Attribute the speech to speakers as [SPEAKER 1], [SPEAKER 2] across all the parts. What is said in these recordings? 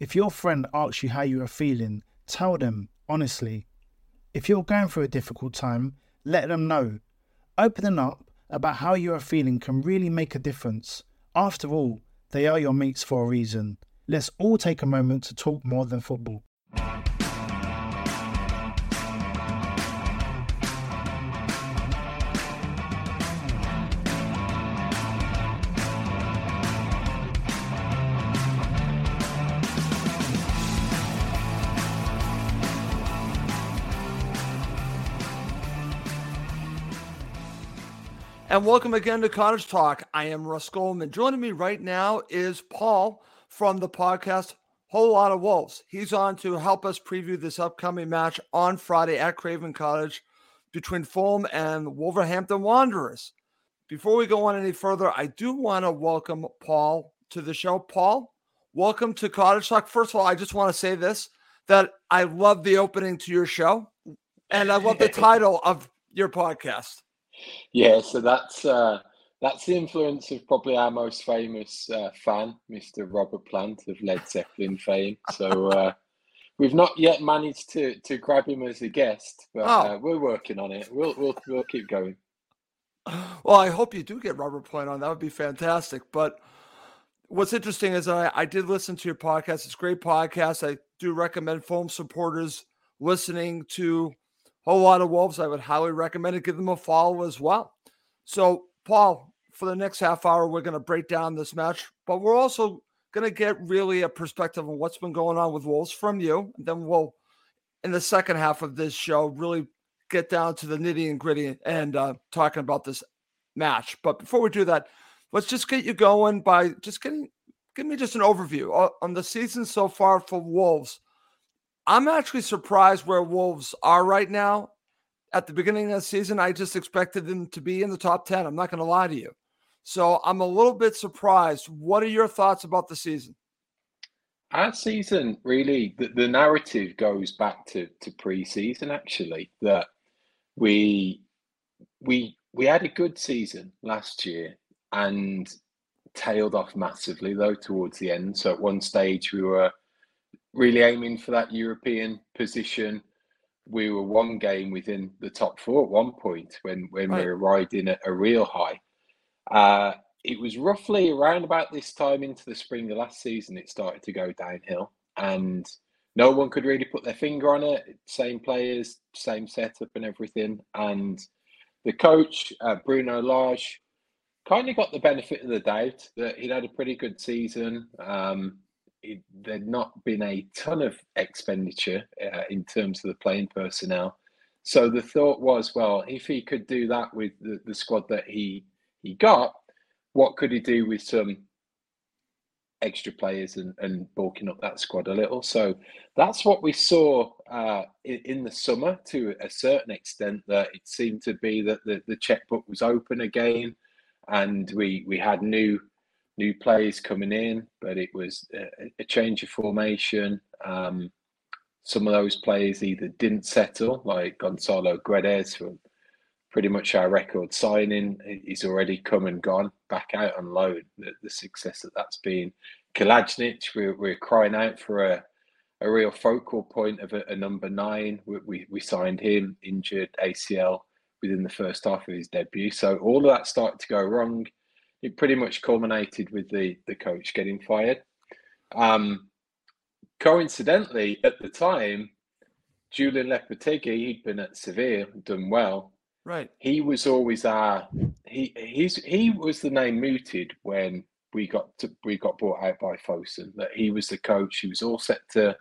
[SPEAKER 1] If your friend asks you how you are feeling, tell them honestly. If you're going through a difficult time, let them know. Opening up about how you are feeling can really make a difference. After all, they are your mates for a reason. Let's all take a moment to talk more than football.
[SPEAKER 2] And welcome again to Cottage Talk. I am Russ Goldman. Joining me right now is Paul from the podcast Whole Lot of Wolves. He's on to help us preview this upcoming match on Friday at Craven Cottage between Fulham and Wolverhampton Wanderers. Before we go on any further, I do want to welcome Paul to the show. Paul, welcome to Cottage Talk. First of all, I just want to say this that I love the opening to your show and I love the title of your podcast.
[SPEAKER 3] Yeah, so that's uh, that's the influence of probably our most famous uh, fan, Mr. Robert Plant of Led Zeppelin fame. So uh, we've not yet managed to to grab him as a guest, but uh,
[SPEAKER 2] Oh.
[SPEAKER 3] we're working on it. We'll we'll we'll keep going.
[SPEAKER 2] Well, I hope you do get Robert Plant on. That would be fantastic. But what's interesting is I, I did listen to your podcast. It's a great podcast. I do recommend Fulham supporters listening to whole lot of Wolves. I would highly recommend it. Give them a follow as well. So, Paul, for the next half hour, we're going to break down this match, but we're also going to get really a perspective on what's been going on with Wolves from you. And then we'll, in the second half of this show, really get down to the nitty and gritty and uh, talking about this match. But before we do that, let's just get you going by just getting give me just an overview on the season so far for Wolves. I'm actually surprised where Wolves are right now. At the beginning of the season, I just expected them to be in the top 10. I'm not going to lie to you. So I'm a little bit surprised. What are your thoughts about the season?
[SPEAKER 3] Our season really the, the narrative goes back to to pre-season actually that we we we had a good season last year and tailed off massively though towards the end. So at one stage we were really aiming for that European position. We were one game within the top four at one point when when
[SPEAKER 2] Right.
[SPEAKER 3] we were riding at a real high. Uh, it was roughly around about this time into the spring of last season it started to go downhill, and no one could really put their finger on it. Same players, same setup, and everything. And the coach uh, Bruno Lage kind of got the benefit of the doubt that he'd had a pretty good season. Um, it, there'd not been a ton of expenditure uh, in terms of the playing personnel. So the thought was, well, if he could do that with the, the squad that he he got, what could he do with some extra players and, and bulking up that squad a little? So that's what we saw uh, in, in the summer to a certain extent. That it seemed to be that the, the checkbook was open again, and we we had new new players coming in, but it was a, a change of formation. Um, some of those players either didn't settle, like Gonzalo Guedes from pretty much our record signing. He's already come and gone back out on loan. The, the success that that's been. Kalajdzic, we're, we're crying out for a, a real focal point of a, a number nine. We, we, we signed him injured ACL within the first half of his debut. So all of that started to go wrong. It pretty much culminated with the the coach getting fired. Um, coincidentally, at the time, Julian Lopetegui, he'd been at Sevilla, done well.
[SPEAKER 2] Right.
[SPEAKER 3] He was always our he he's he was the name mooted when we got to, we got bought out by Fosun. That he was the coach. He was all set to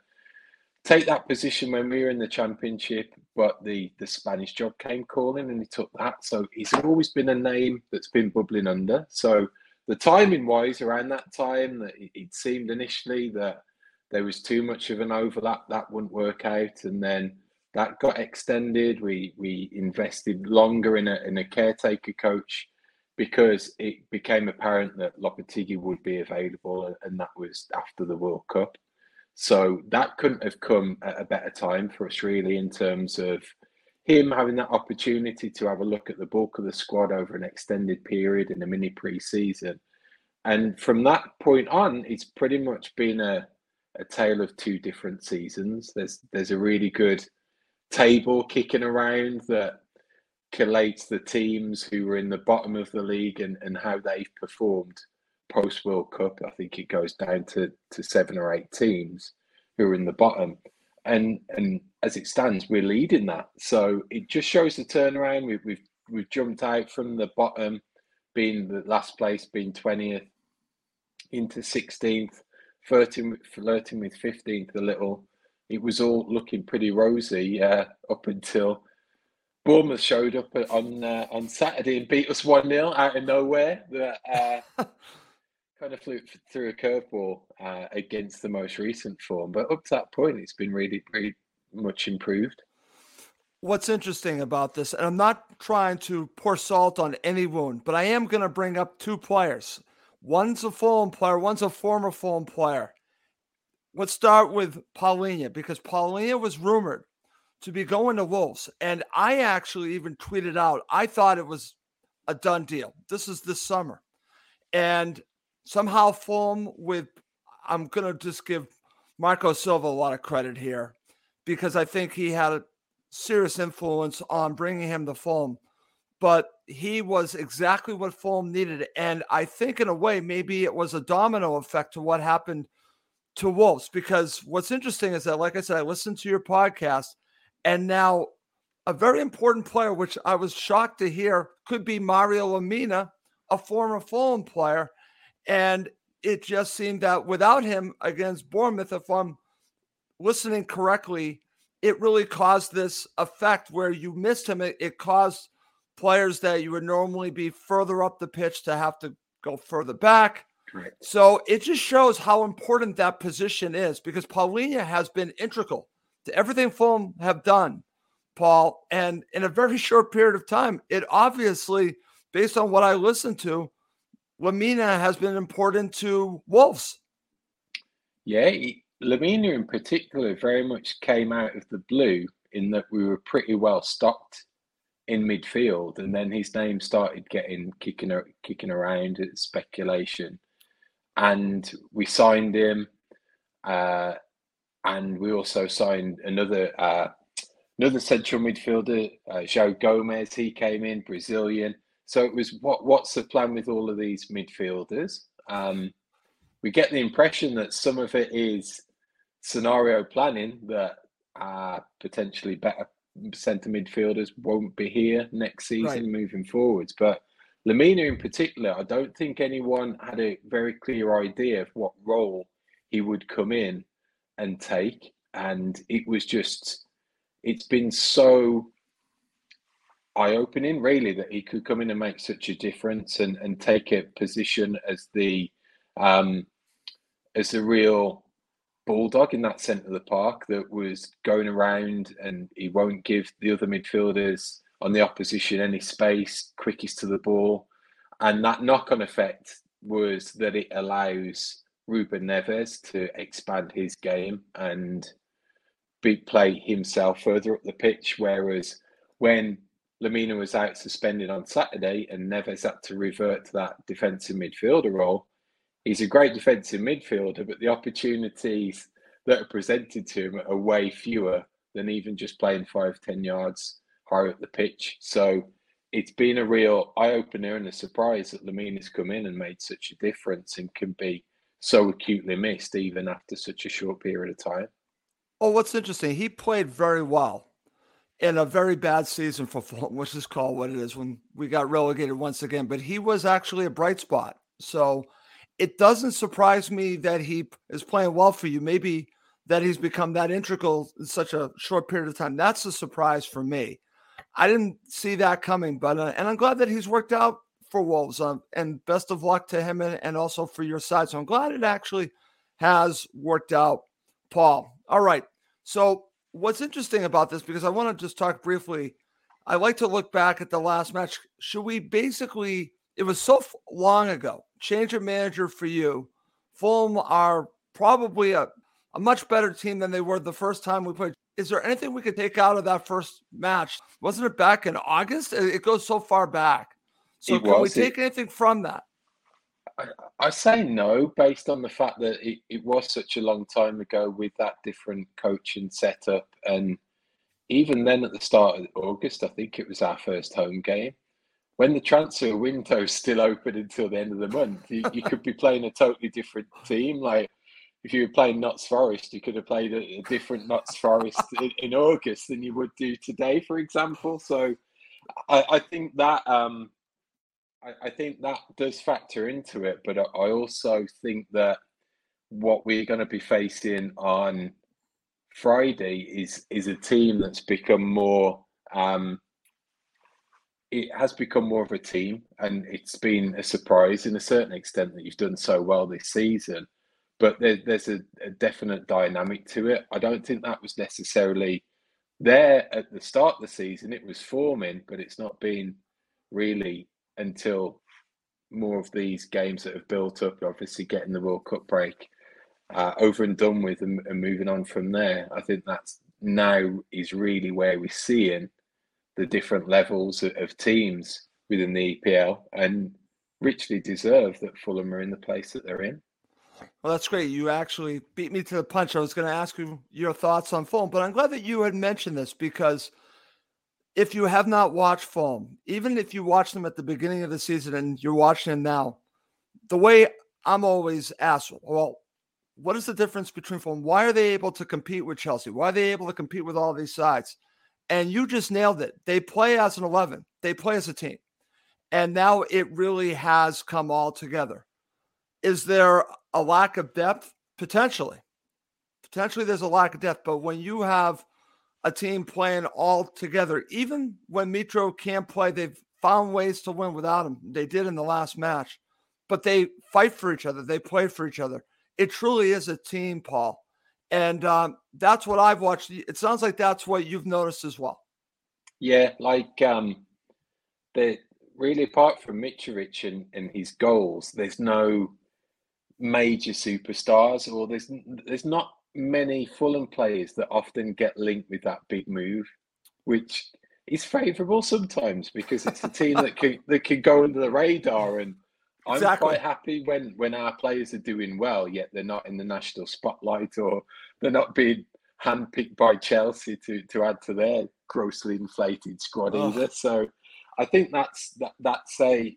[SPEAKER 3] take that position when we were in the championship, but the the Spanish job came calling and he took that. So he's always been a name that's been bubbling under. So the timing wise, around that time, that it seemed initially that there was too much of an overlap that wouldn't work out, and then that got extended. We we invested longer in a in a caretaker coach because it became apparent that Lopetegui would be available, and that was after the World Cup. So that couldn't have come at a better time for us, really, in terms of him having that opportunity to have a look at the bulk of the squad over an extended period in a mini pre-season. And from that point on, it's pretty much been a, a tale of two different seasons. There's there's a really good table kicking around that collates the teams who were in the bottom of the league and, and how they've performed post World Cup. I think it goes down to, to seven or eight teams who are in the bottom. And and as it stands, we're leading that. So it just shows the turnaround. We've we've we've jumped out from the bottom, being the last place, being twentieth, into sixteenth, flirting flirting with fifteenth a little. It was all looking pretty rosy uh, up until Bournemouth showed up on uh, on Saturday and beat us one 0 out of nowhere. Uh, kind of flew through a curveball uh, against the most recent form, but up to that point, it's been really pretty much improved.
[SPEAKER 2] What's interesting about this, and I'm not trying to pour salt on any wound, but I am going to bring up two players. One's a Fulham player, one's a former Fulham player. Let's start with Palhinha because Palhinha was rumored to be going to Wolves. And I actually even tweeted out, I thought it was a done deal. This is this summer. And somehow Fulham with, I'm going to just give Marco Silva a lot of credit here because I think he had a serious influence on bringing him to Fulham. But he was exactly what Fulham needed. And I think, in a way, maybe it was a domino effect to what happened to Wolves. Because what's interesting is that, like I said, I listened to your podcast and now a very important player, which I was shocked to hear, could be Mario Lemina, a former Fulham player. And it just seemed that without him against Bournemouth, if I'm listening correctly, it really caused this effect where you missed him. It, it caused players that you would normally be further up the pitch to have to go further back.
[SPEAKER 3] Correct.
[SPEAKER 2] So it just shows how important that position is because Palhinha has been integral to everything Fulham have done, Paul. And in a very short period of time, it obviously, based on what I listened to, Lemina has been important to Wolves.
[SPEAKER 3] Yeah, Lemina in particular very much came out of the blue in that we were pretty well stocked in midfield, and then his name started getting kicking kicking around at speculation, and we signed him. Uh, and we also signed another uh, another central midfielder, uh, João Gomes. He came in Brazilian. So it was what what's the plan with all of these midfielders? Um, we get the impression that some of it is scenario planning that uh, potentially better centre midfielders won't be here next season right. moving forwards. But Lemina in particular, I don't think anyone had a very clear idea of what role he would come in and take. And it was just, it's been so eye opening, really, that he could come in and make such a difference and, and take a position as the um, as the real bulldog in that centre of the park that was going around and he won't give the other midfielders on the opposition any space, quickest to the ball. And that knock on effect was that it allows Ruben Neves to expand his game and be, play himself further up the pitch. Whereas when Lemina was out suspended on Saturday and Neves had to revert to that defensive midfielder role, he's a great defensive midfielder, but the opportunities that are presented to him are way fewer than even just playing five, ten yards higher up the pitch. So it's been a real eye opener and a surprise that Lemina's come in and made such a difference and can be so acutely missed, even after such a short period of time.
[SPEAKER 2] Oh, what's interesting, he played very well in a very bad season for Fulham, which is called what it is when we got relegated once again. But he was actually a bright spot. So it doesn't surprise me that he is playing well for you. Maybe that he's become that integral in such a short period of time. That's a surprise for me. I didn't see that coming, but uh, and I'm glad that he's worked out for Wolves. Um, and best of luck to him and, and also for your side. So I'm glad it actually has worked out, Paul. All right. So what's interesting about this, because I want to just talk briefly, I like to look back at the last match. Should we basically, it was so long ago, change of manager for you. Fulham are probably a, a much better team than they were the first time we played. Is there anything we could take out of that first match? Wasn't it back in August? It goes so far back. So it can was. we take it, anything from that?
[SPEAKER 3] I, I, say no, based on the fact that it, it was such a long time ago with that different coaching setup. And even then, at the start of August, I think it was our first home game. When the transfer window is still open until the end of the month, you, you could be playing a totally different team. Like if you were playing Notts Forest, you could have played a, a different Notts Forest in, in, August than you would do today, for example. So I, I think that um, I, I, think that does factor into it, but I also think that what we're going to be facing on Friday is is a team that's become more. Um, it has become more of a team, and it's been a surprise in a certain extent that you've done so well this season. But there, there's a, a definite dynamic to it. I don't think that was necessarily there at the start of the season. It was forming, but it's not been really until more of these games that have built up, obviously getting the World Cup break uh, over and done with and, and, moving on from there. I think that's now is really where we're seeing the different levels of, of teams within the EPL and richly deserve that Fulham are in the place that they're in.
[SPEAKER 2] Well, that's great. You actually beat me to the punch. I was going to ask you your thoughts on Fulham, but I'm glad that you had mentioned this because – if you have not watched Fulham, even if you watched them at the beginning of the season and you're watching them now, the way I'm always asked, well, what is the difference between Fulham? Why are they able to compete with Chelsea? Why are they able to compete with all these sides? And you just nailed it. They play as an 11, they play as a team. And now it really has come all together. Is there a lack of depth? Potentially. Potentially, there's a lack of depth. But when you have a team playing all together. Even when Mitro can't play, they've found ways to win without him. They did in the last match, but they fight for each other. They play for each other. It truly is a team, Paul. And um, that's what I've watched. It sounds like that's what you've noticed as well.
[SPEAKER 3] Yeah, like um, the really apart from Mitrovic and, and his goals, there's no major superstars, or there's there's not many Fulham players that often get linked with that big move, which is favourable sometimes because it's a team that can that can go under the radar. And I'm exactly. quite happy when when our players are doing well, yet they're not in the national spotlight or they're not being handpicked by Chelsea to to add to their grossly inflated squad oh. either. So I think that's that that's a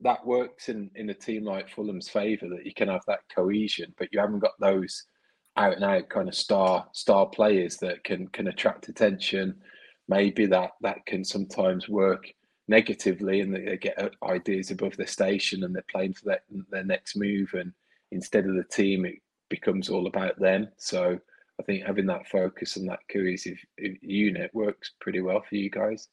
[SPEAKER 3] that works in in a team like Fulham's favour that you can have that cohesion, but you haven't got those out and out kind of star star players that can can attract attention. Maybe that that can sometimes work negatively, and they get uh, ideas above their station, and they're playing for their their next move, and instead of the team, it becomes all about them. So I think having that focus and that cohesive uh, unit works pretty well for you guys.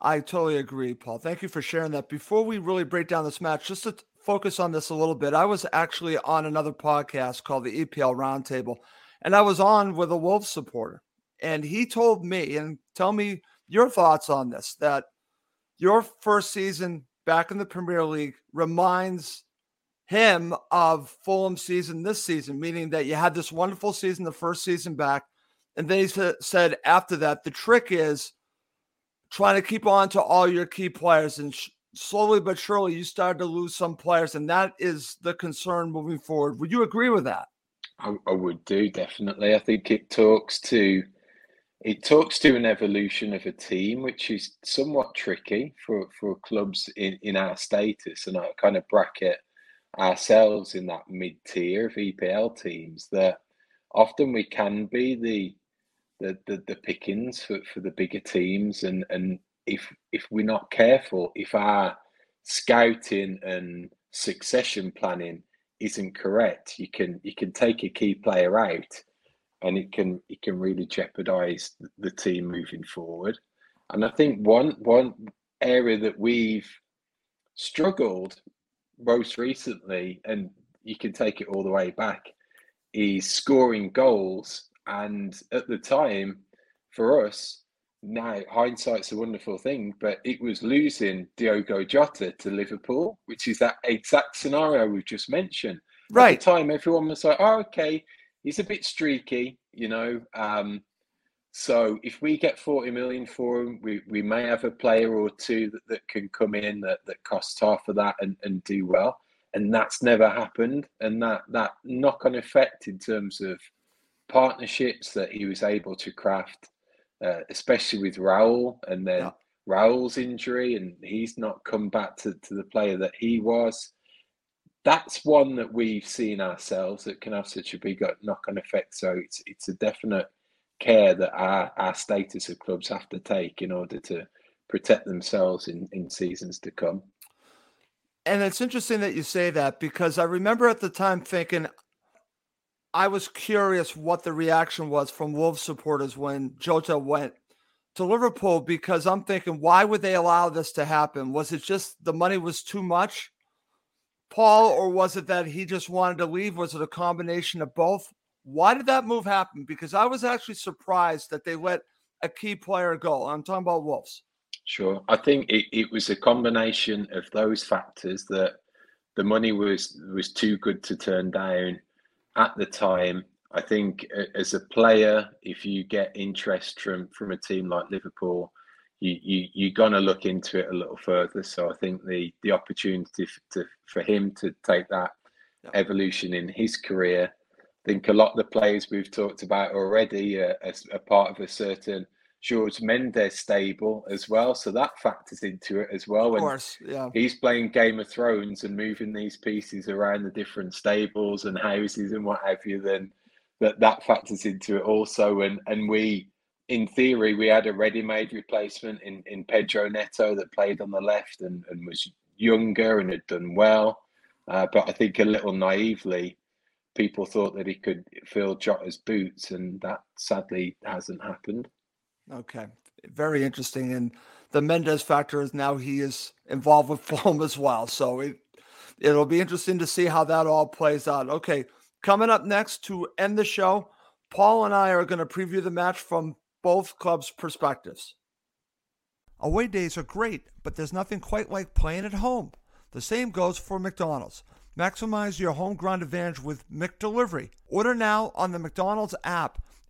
[SPEAKER 2] I totally agree, Paul. Thank you for sharing that. Before we really break down this match, just to focus on this a little bit. I was actually on another podcast called the EPL Roundtable, and I was on with a Wolves supporter, and he told me, and tell me your thoughts on this, that your first season back in the Premier League reminds him of Fulham season this season, meaning that you had this wonderful season, the first season back. And then he said after that, the trick is trying to keep on to all your key players and sh- slowly but surely you started to lose some players, and that is the concern moving forward. Would you agree with that?
[SPEAKER 3] I, I would do definitely. I think it talks to it talks to an evolution of a team, which is somewhat tricky for, for clubs in, in our status and our kind of bracket ourselves in that mid tier of EPL teams that often we can be the the the, the pickings for, for the bigger teams and and if if we're not careful, if our scouting and succession planning isn't correct, you can you can take a key player out and it can it can really jeopardize the team moving forward. And I think one one area that we've struggled most recently, and you can take it all the way back, is scoring goals. And at the time, for us, now hindsight's a wonderful thing, but it was losing Diogo Jota to Liverpool, which is that exact scenario we've just mentioned.
[SPEAKER 2] Right.
[SPEAKER 3] At the time, everyone was like, oh, okay, he's a bit streaky, you know. Um, so if we get 40 million for him, we, we may have a player or two that, that can come in that, that costs half of that and, and do well. And that's never happened. And that, that knock on effect in terms of partnerships that he was able to craft, uh, especially with Raul and then yeah. Raul's injury, and he's not come back to, to the player that he was. That's one that we've seen ourselves that can have such a big knock on effect. So it's it's a definite care that our, our status of clubs have to take in order to protect themselves in, in seasons to come.
[SPEAKER 2] And it's interesting that you say that because I remember at the time thinking, I was curious what the reaction was from Wolves supporters when Jota went to Liverpool because I'm thinking, why would they allow this to happen? Was it just the money was too much, Paul, or was it that he just wanted to leave? Was it a combination of both? Why did that move happen? Because I was actually surprised that they let a key player go. I'm talking about Wolves.
[SPEAKER 3] Sure. I think it, it was a combination of those factors that the money was was too good to turn down at the time. I think as a player, if you get interest from from a team like Liverpool, you, you you're gonna look into it a little further. So I think the the opportunity to, for him to take that evolution in his career I think a lot of the players we've talked about already are, are part of a certain George Mendes stable as well. So that factors into it as well.
[SPEAKER 2] Of course, yeah.
[SPEAKER 3] He's playing Game of Thrones and moving these pieces around the different stables and houses and what have you, then that, that factors into it also. And and we in theory we had a ready-made replacement in, in Pedro Neto that played on the left and, and was younger and had done well. Uh, but I think a little naively, people thought that he could fill Jota's boots, and that sadly hasn't happened.
[SPEAKER 2] Okay, very interesting. And the Mendes factor is now he is involved with Fulham as well, so it it'll be interesting to see how that all plays out. Okay, coming up next to end the show, Paul and I are going to preview the match from both clubs' perspectives. Away days are great, but there's nothing quite like playing at home. The same goes for McDonald's. Maximize your home ground advantage with McDelivery. Order now on the McDonald's app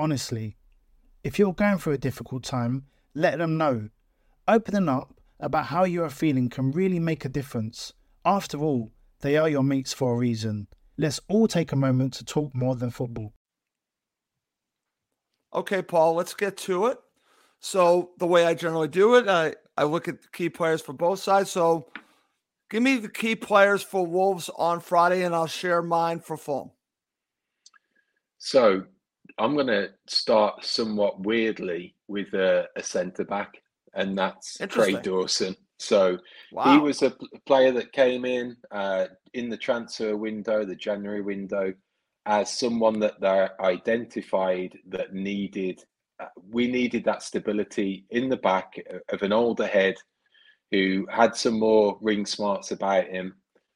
[SPEAKER 1] honestly. If you're going through a difficult time, let them know. Opening up about how you are feeling can really make a difference. After all, they are your mates for a reason. Let's all take a moment to talk more than football.
[SPEAKER 2] Okay, Paul, let's get to it. So, the way I generally do it, I, I look at the key players for both sides. So, Give me the key players for Wolves on Friday, and I'll share mine for Fulham.
[SPEAKER 3] So I'm going to start somewhat weirdly with a, a centre back, and that's Craig Dawson. So wow. he was a player that came in uh, in the transfer window, the January window, as someone that they identified that needed. Uh, we needed that stability in the back of an older head who had some more ring smarts about him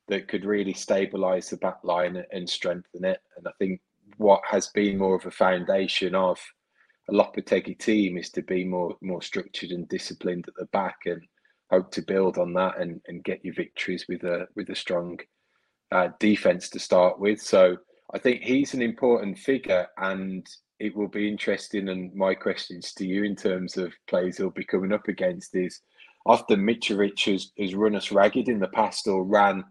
[SPEAKER 3] that could really stabilise the back line and strengthen it. And I think what has been more of a foundation of a Lopetegui team is to be more more structured and disciplined at the back and hope to build on that and, and get your victories with a with a strong uh, defense to start with. So I think he's an important figure, and it will be interesting. And my questions to you in terms of players he'll be coming up against is often Mitrovic has, has run us ragged in the past or ran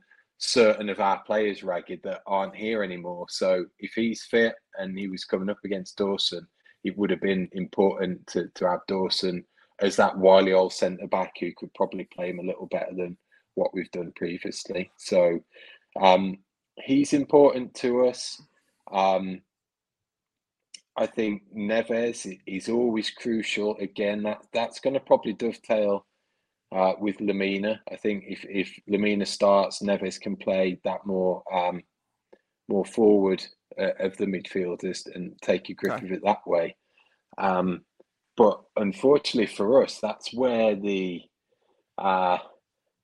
[SPEAKER 3] certain of our players ragged that aren't here anymore. So if he's fit and he was coming up against Dawson, it would have been important to, to have Dawson as that wily old centre back who could probably play him a little better than what we've done previously. So um, he's important to us. Um, I think Neves is always crucial. Again, that that's going to probably dovetail uh, with Lemina. I think if if Lemina starts, Neves can play that more um, more forward uh, of the midfielders and take a grip okay. of it that way. Um, but unfortunately for us, that's where the uh,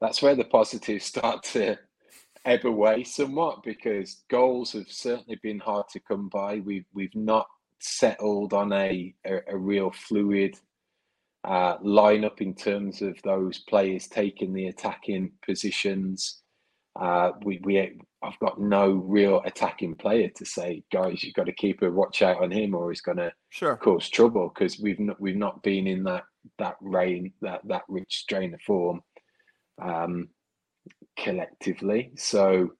[SPEAKER 3] that's where the positives start to ebb away somewhat because goals have certainly been hard to come by. We've we've not settled on a a, a real fluid uh, lineup in terms of those players taking the attacking positions. Uh, we we I've got no real attacking player to say, guys, you've got to keep a watch out on him, or he's going to
[SPEAKER 2] sure.
[SPEAKER 3] cause trouble because we've not we've not been in that that rain that that rich strain of form um, collectively. So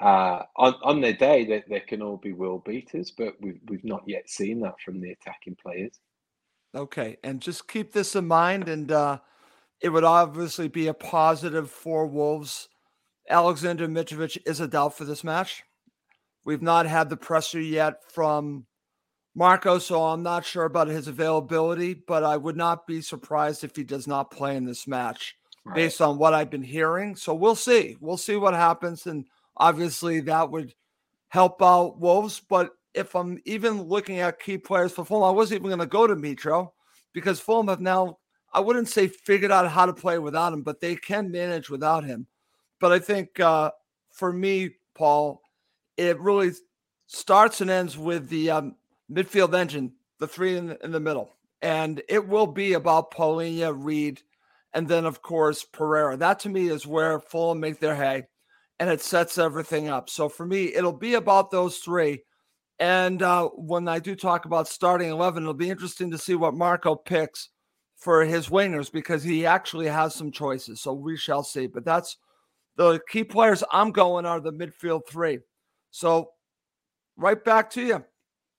[SPEAKER 3] uh, on on their day, they, they can all be world beaters, but we've we've not yet seen that from the attacking players.
[SPEAKER 2] Okay, and just keep this in mind, and uh, it would obviously be a positive for Wolves. Alexander Mitrovic is a doubt for this match. We've not had the presser yet from Marco, so I'm not sure about his availability, but I would not be surprised if he does not play in this match right. based on what I've been hearing. So we'll see. We'll see what happens. And obviously, that would help out Wolves. But if I'm even looking at key players for Fulham, I wasn't even going to go to Mitro because Fulham have now, I wouldn't say figured out how to play without him, but they can manage without him. But I think uh, for me, Paul, it really starts and ends with the um, midfield engine, the three in the, in the middle. And it will be about Palhinha, Reid, and then, of course, Pereira. That to me is where Fulham make their hay and it sets everything up. So for me, it'll be about those three. And uh, when I do talk about starting 11, it'll be interesting to see what Marco picks for his wingers because he actually has some choices. So we shall see. But that's the key players I'm going are the midfield three. So right back to you.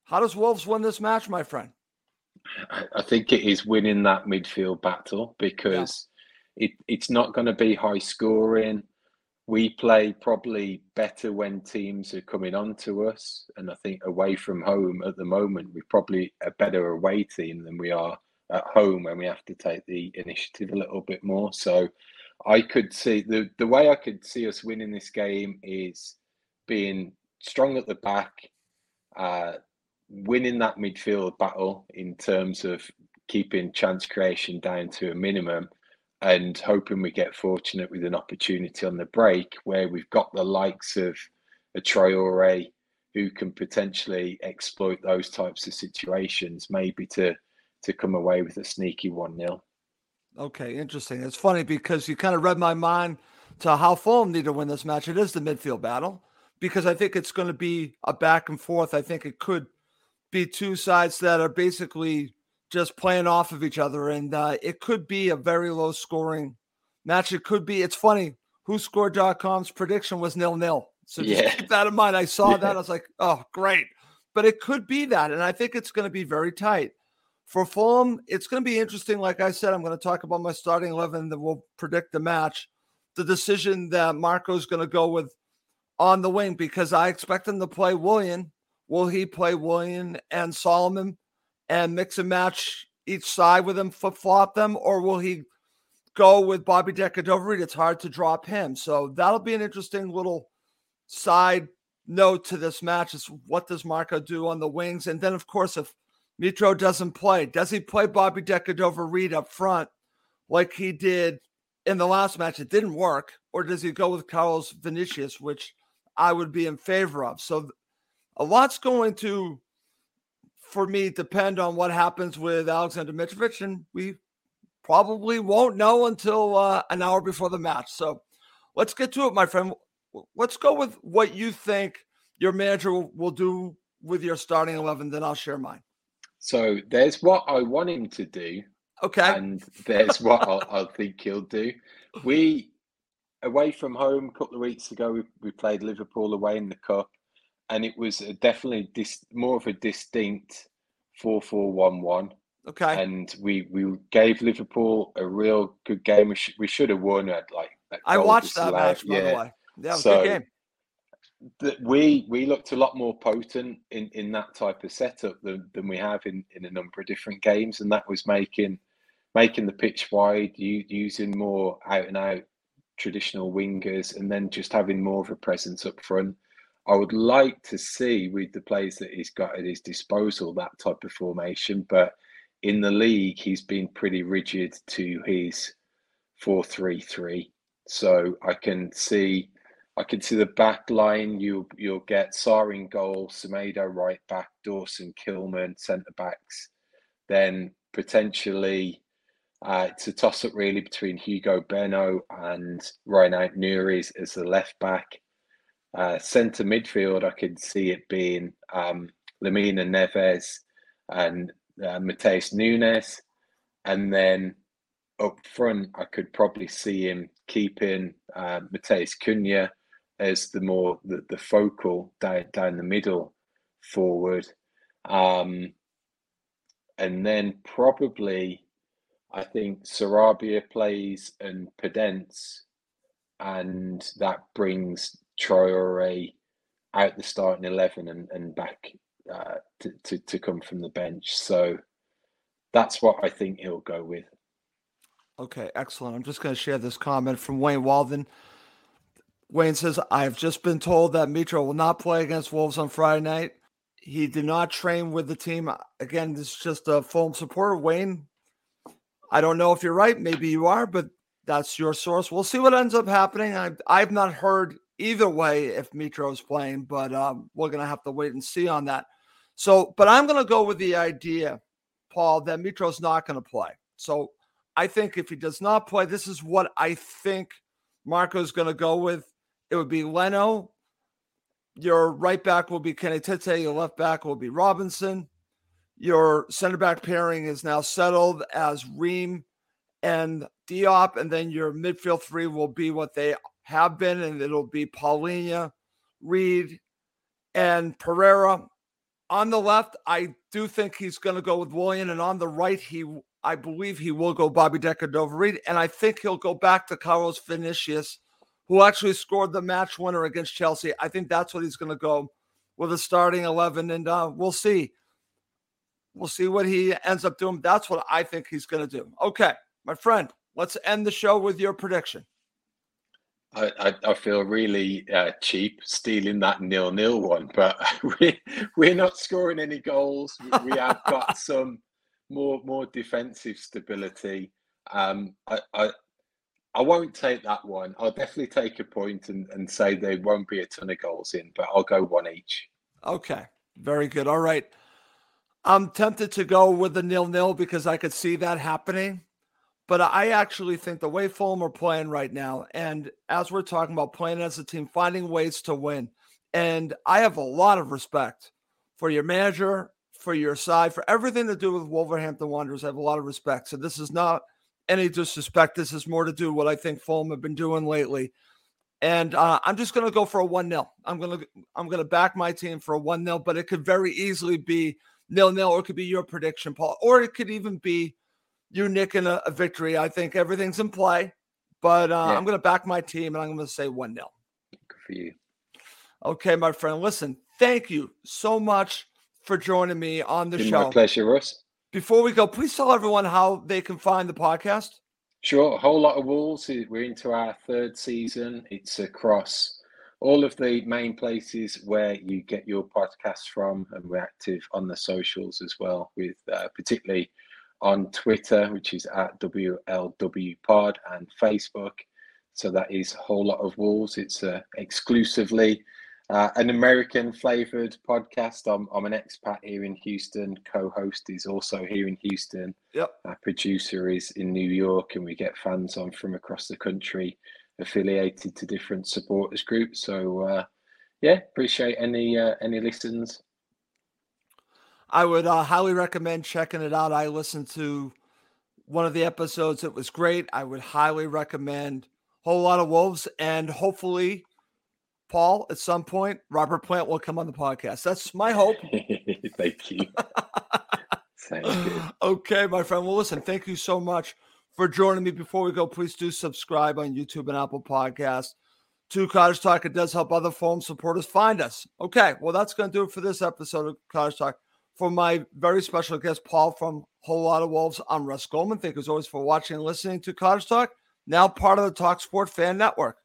[SPEAKER 2] How does Wolves win this match, my friend?
[SPEAKER 3] I think it is winning that midfield battle because yeah. it, it's not going to be high scoring we play probably better when teams are coming on to us. And I think away from home at the moment, we're probably a better away team than we are at home when we have to take the initiative a little bit more. So I could see the, the way I could see us winning this game is being strong at the back, uh, winning that midfield battle in terms of keeping chance creation down to a minimum and hoping we get fortunate with an opportunity on the break where we've got the likes of a Traore who can potentially exploit those types of situations, maybe to to come away with a sneaky one 0
[SPEAKER 2] Okay, interesting. It's funny because you kind of read my mind to how Fulham need to win this match. It is the midfield battle because I think it's going to be a back and forth. I think it could be two sides that are basically just playing off of each other. And uh, it could be a very low scoring match. It could be, it's funny, WhoScored.com's prediction was nil nil. So just yeah. keep that in mind. I saw yeah. that. I was like, oh, great. But it could be that. And I think it's going to be very tight. For Fulham, it's going to be interesting. Like I said, I'm going to talk about my starting 11 that will predict the match. The decision that Marco's going to go with on the wing because I expect him to play Willian. Will he play Willian and Solomon? And mix and match each side with him, flip flop them, or will he go with Bobby De Cordova-Reid? It's hard to drop him. So that'll be an interesting little side note to this match is what does Marco do on the wings? And then, of course, if Mitro doesn't play, does he play Bobby De Cordova-Reid up front like he did in the last match? It didn't work. Or does he go with Carlos Vinicius, which I would be in favor of? So a lot's going to for me depend on what happens with Alexander Mitrovic, and we probably won't know until uh, an hour before the match. So let's get to it, my friend. let's go with what you think your manager will, do with your starting 11, then I'll share mine.
[SPEAKER 3] So there's what I want him to do,
[SPEAKER 2] Okay.
[SPEAKER 3] and there's what I, I think he'll do. We away from home a couple of weeks ago. We, we played Liverpool away in the cup, and it was a definitely dis, more of a distinct four-four-one-one.
[SPEAKER 2] okay.
[SPEAKER 3] and we we gave Liverpool a real good game. We, sh- we should have won at like.
[SPEAKER 2] I watched that match, by
[SPEAKER 3] yeah.
[SPEAKER 2] the way. Yeah, was a
[SPEAKER 3] So-
[SPEAKER 2] good game.
[SPEAKER 3] That we we looked a lot more potent in, in that type of setup than, than we have in, in a number of different games, and that was making making the pitch wide, using more out and out traditional wingers, and then just having more of a presence up front. I would like to see with the players that he's got at his disposal that type of formation, but in the league he's been pretty rigid to his four three three. So I can see I can see the back line. You you'll get Sá in goal, Semedo right back, Dawson, Kilman centre backs. Then potentially uh, it's a toss up really between Hugo Bueno and Reinhard Nuris as the left back. Uh, centre midfield, I could see it being um, Lemina Neves and uh, Matheus Nunes, and then up front, I could probably see him keeping uh, Matheus Cunha as the more the, the focal down down the middle forward, um, and then probably I think Sarabia plays and Podence, and that brings Traore out the starting eleven and, and back uh, to, to to come from the bench. So that's what I think he'll go with.
[SPEAKER 2] Okay, excellent. I'm just going to share this comment from Wayne Walden. Wayne says, I have just been told that Mitro will not play against Wolves on Friday night. He did not train with the team. Again, this is just a Fulham supporter. Wayne, I don't know if you're right. Maybe you are, but that's your source. We'll see what ends up happening. I, I've not heard either way if Mitro is playing, but um, we're going to have to wait and see on that. So, but I'm going to go with the idea, Paul, that Mitro's not going to play. So I think if he does not play, this is what I think Marco's going to go with. It would be Leno. Your right back will be Kenny Tete. Your left back will be Robinson. Your center back pairing is now settled as Ream and Diop. And then your midfield three will be what they have been, and it'll be Palhinha, Reid, and Pereira. On the left, I do think he's going to go with Willian, and on the right, he I believe he will go Bobby De Cordova-Reid, and I think he'll go back to Carlos Vinicius, who actually scored the match winner against Chelsea. I think that's what he's going to go with a starting eleven, and uh, we'll see. We'll see what he ends up doing. That's what I think he's going to do. Okay, my friend, let's end the show with your prediction.
[SPEAKER 3] I, I, I feel really uh, cheap stealing that nil nil one, but we we're not scoring any goals. We, we have got some more more defensive stability. Um, I, I I won't take that one. I'll definitely take a point and, and say there won't be a ton of goals in, but I'll go one each.
[SPEAKER 2] Okay, very good. All right. I'm tempted to go with the nil nil because I could see that happening. But I actually think the way Fulham are playing right now, and as we're talking about playing as a team, finding ways to win, and I have a lot of respect for your manager, for your side, for everything to do with Wolverhampton Wanderers. I have a lot of respect. So this is not any disrespect. This is more to do with what I think Fulham have been doing lately. And uh, I'm just going to go for a one 0 I'm going to I'm going to back my team for a one 0 but it could very easily be nil nil, or it could be your prediction, Paul, or it could even be you nicking a, a victory. I think everything's in play, but uh,
[SPEAKER 3] Yeah.
[SPEAKER 2] I'm going to back my team and I'm going to say 1 0.
[SPEAKER 3] Good for you.
[SPEAKER 2] Okay, my friend. Listen, thank you so much for joining me on the
[SPEAKER 3] Been
[SPEAKER 2] show.
[SPEAKER 3] my pleasure, Russ.
[SPEAKER 2] Before we go, please tell everyone how they can find the podcast.
[SPEAKER 3] Sure, a whole lot of Wolves. We're into our third season. It's across all of the main places where you get your podcasts from, and we're active on the socials as well, with uh, particularly on Twitter, which is at WLW Pod, and Facebook. So that is a whole lot of Wolves. It's uh, exclusively uh, an American flavored podcast. I'm, I'm an expat here in Houston. Co-host is also here in Houston.
[SPEAKER 2] Yep.
[SPEAKER 3] Our producer is in New York, and we get fans on from across the country. affiliated to different supporters groups. So uh, yeah, appreciate any uh, any listens.
[SPEAKER 2] I would uh, highly recommend checking it out. I listened to one of the episodes; it was great. I would highly recommend a Whole Lot of Wolves, and hopefully, Paul, at some point, Robert Plant will come on the podcast. That's my hope.
[SPEAKER 3] Thank you. Thank you.
[SPEAKER 2] Okay, my friend. Well, listen, thank you so much for joining me. Before we go, please do subscribe on YouTube and Apple Podcasts to Cottage Talk. It does help other Fulham supporters find us. Okay, well, that's going to do it for this episode of Cottage Talk. For my very special guest, Paul from Whole Lot of Wolves, I'm Russ Goldman. Thank you as always for watching and listening to Cottage Talk, now part of the Talk Sport Fan Network.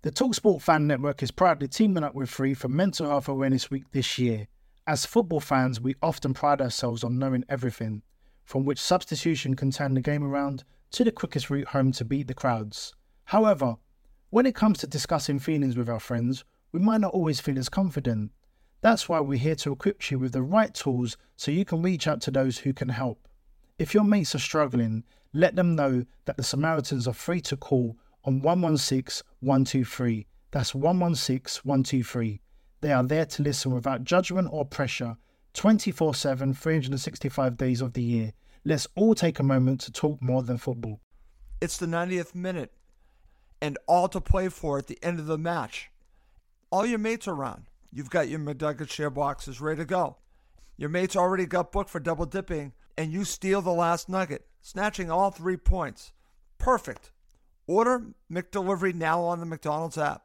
[SPEAKER 1] The Talksport Fan Network is proudly teaming up with Free for Mental Health Awareness Week this year. As football fans, we often pride ourselves on knowing everything, from which substitution can turn the game around to the quickest route home to beat the crowds. However, when it comes to discussing feelings with our friends, we might not always feel as confident. That's why we're here to equip you with the right tools so you can reach out to those who can help. If your mates are struggling, let them know that the Samaritans are free to call on 116 123. That's 116 123. They are there to listen without judgment or pressure 24 7, 365 days of the year. Let's all take a moment to talk more than football.
[SPEAKER 2] It's the 90th minute and all to play for at the end of the match. All your mates are around. You've got your McNugget share boxes ready to go. Your mates already got booked for double dipping, and you steal the last nugget, snatching all three points. Perfect. Order McDelivery now on the McDonald's app.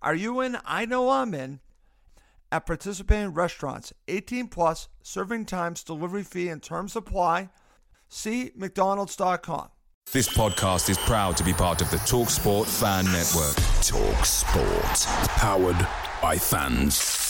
[SPEAKER 2] Are you in? I know I'm in at participating restaurants. 18 plus, serving times, delivery fee, and terms apply. See McDonald's.com.
[SPEAKER 4] This podcast is proud to be part of the TalkSport Fan Network.
[SPEAKER 5] TalkSport, powered by fans.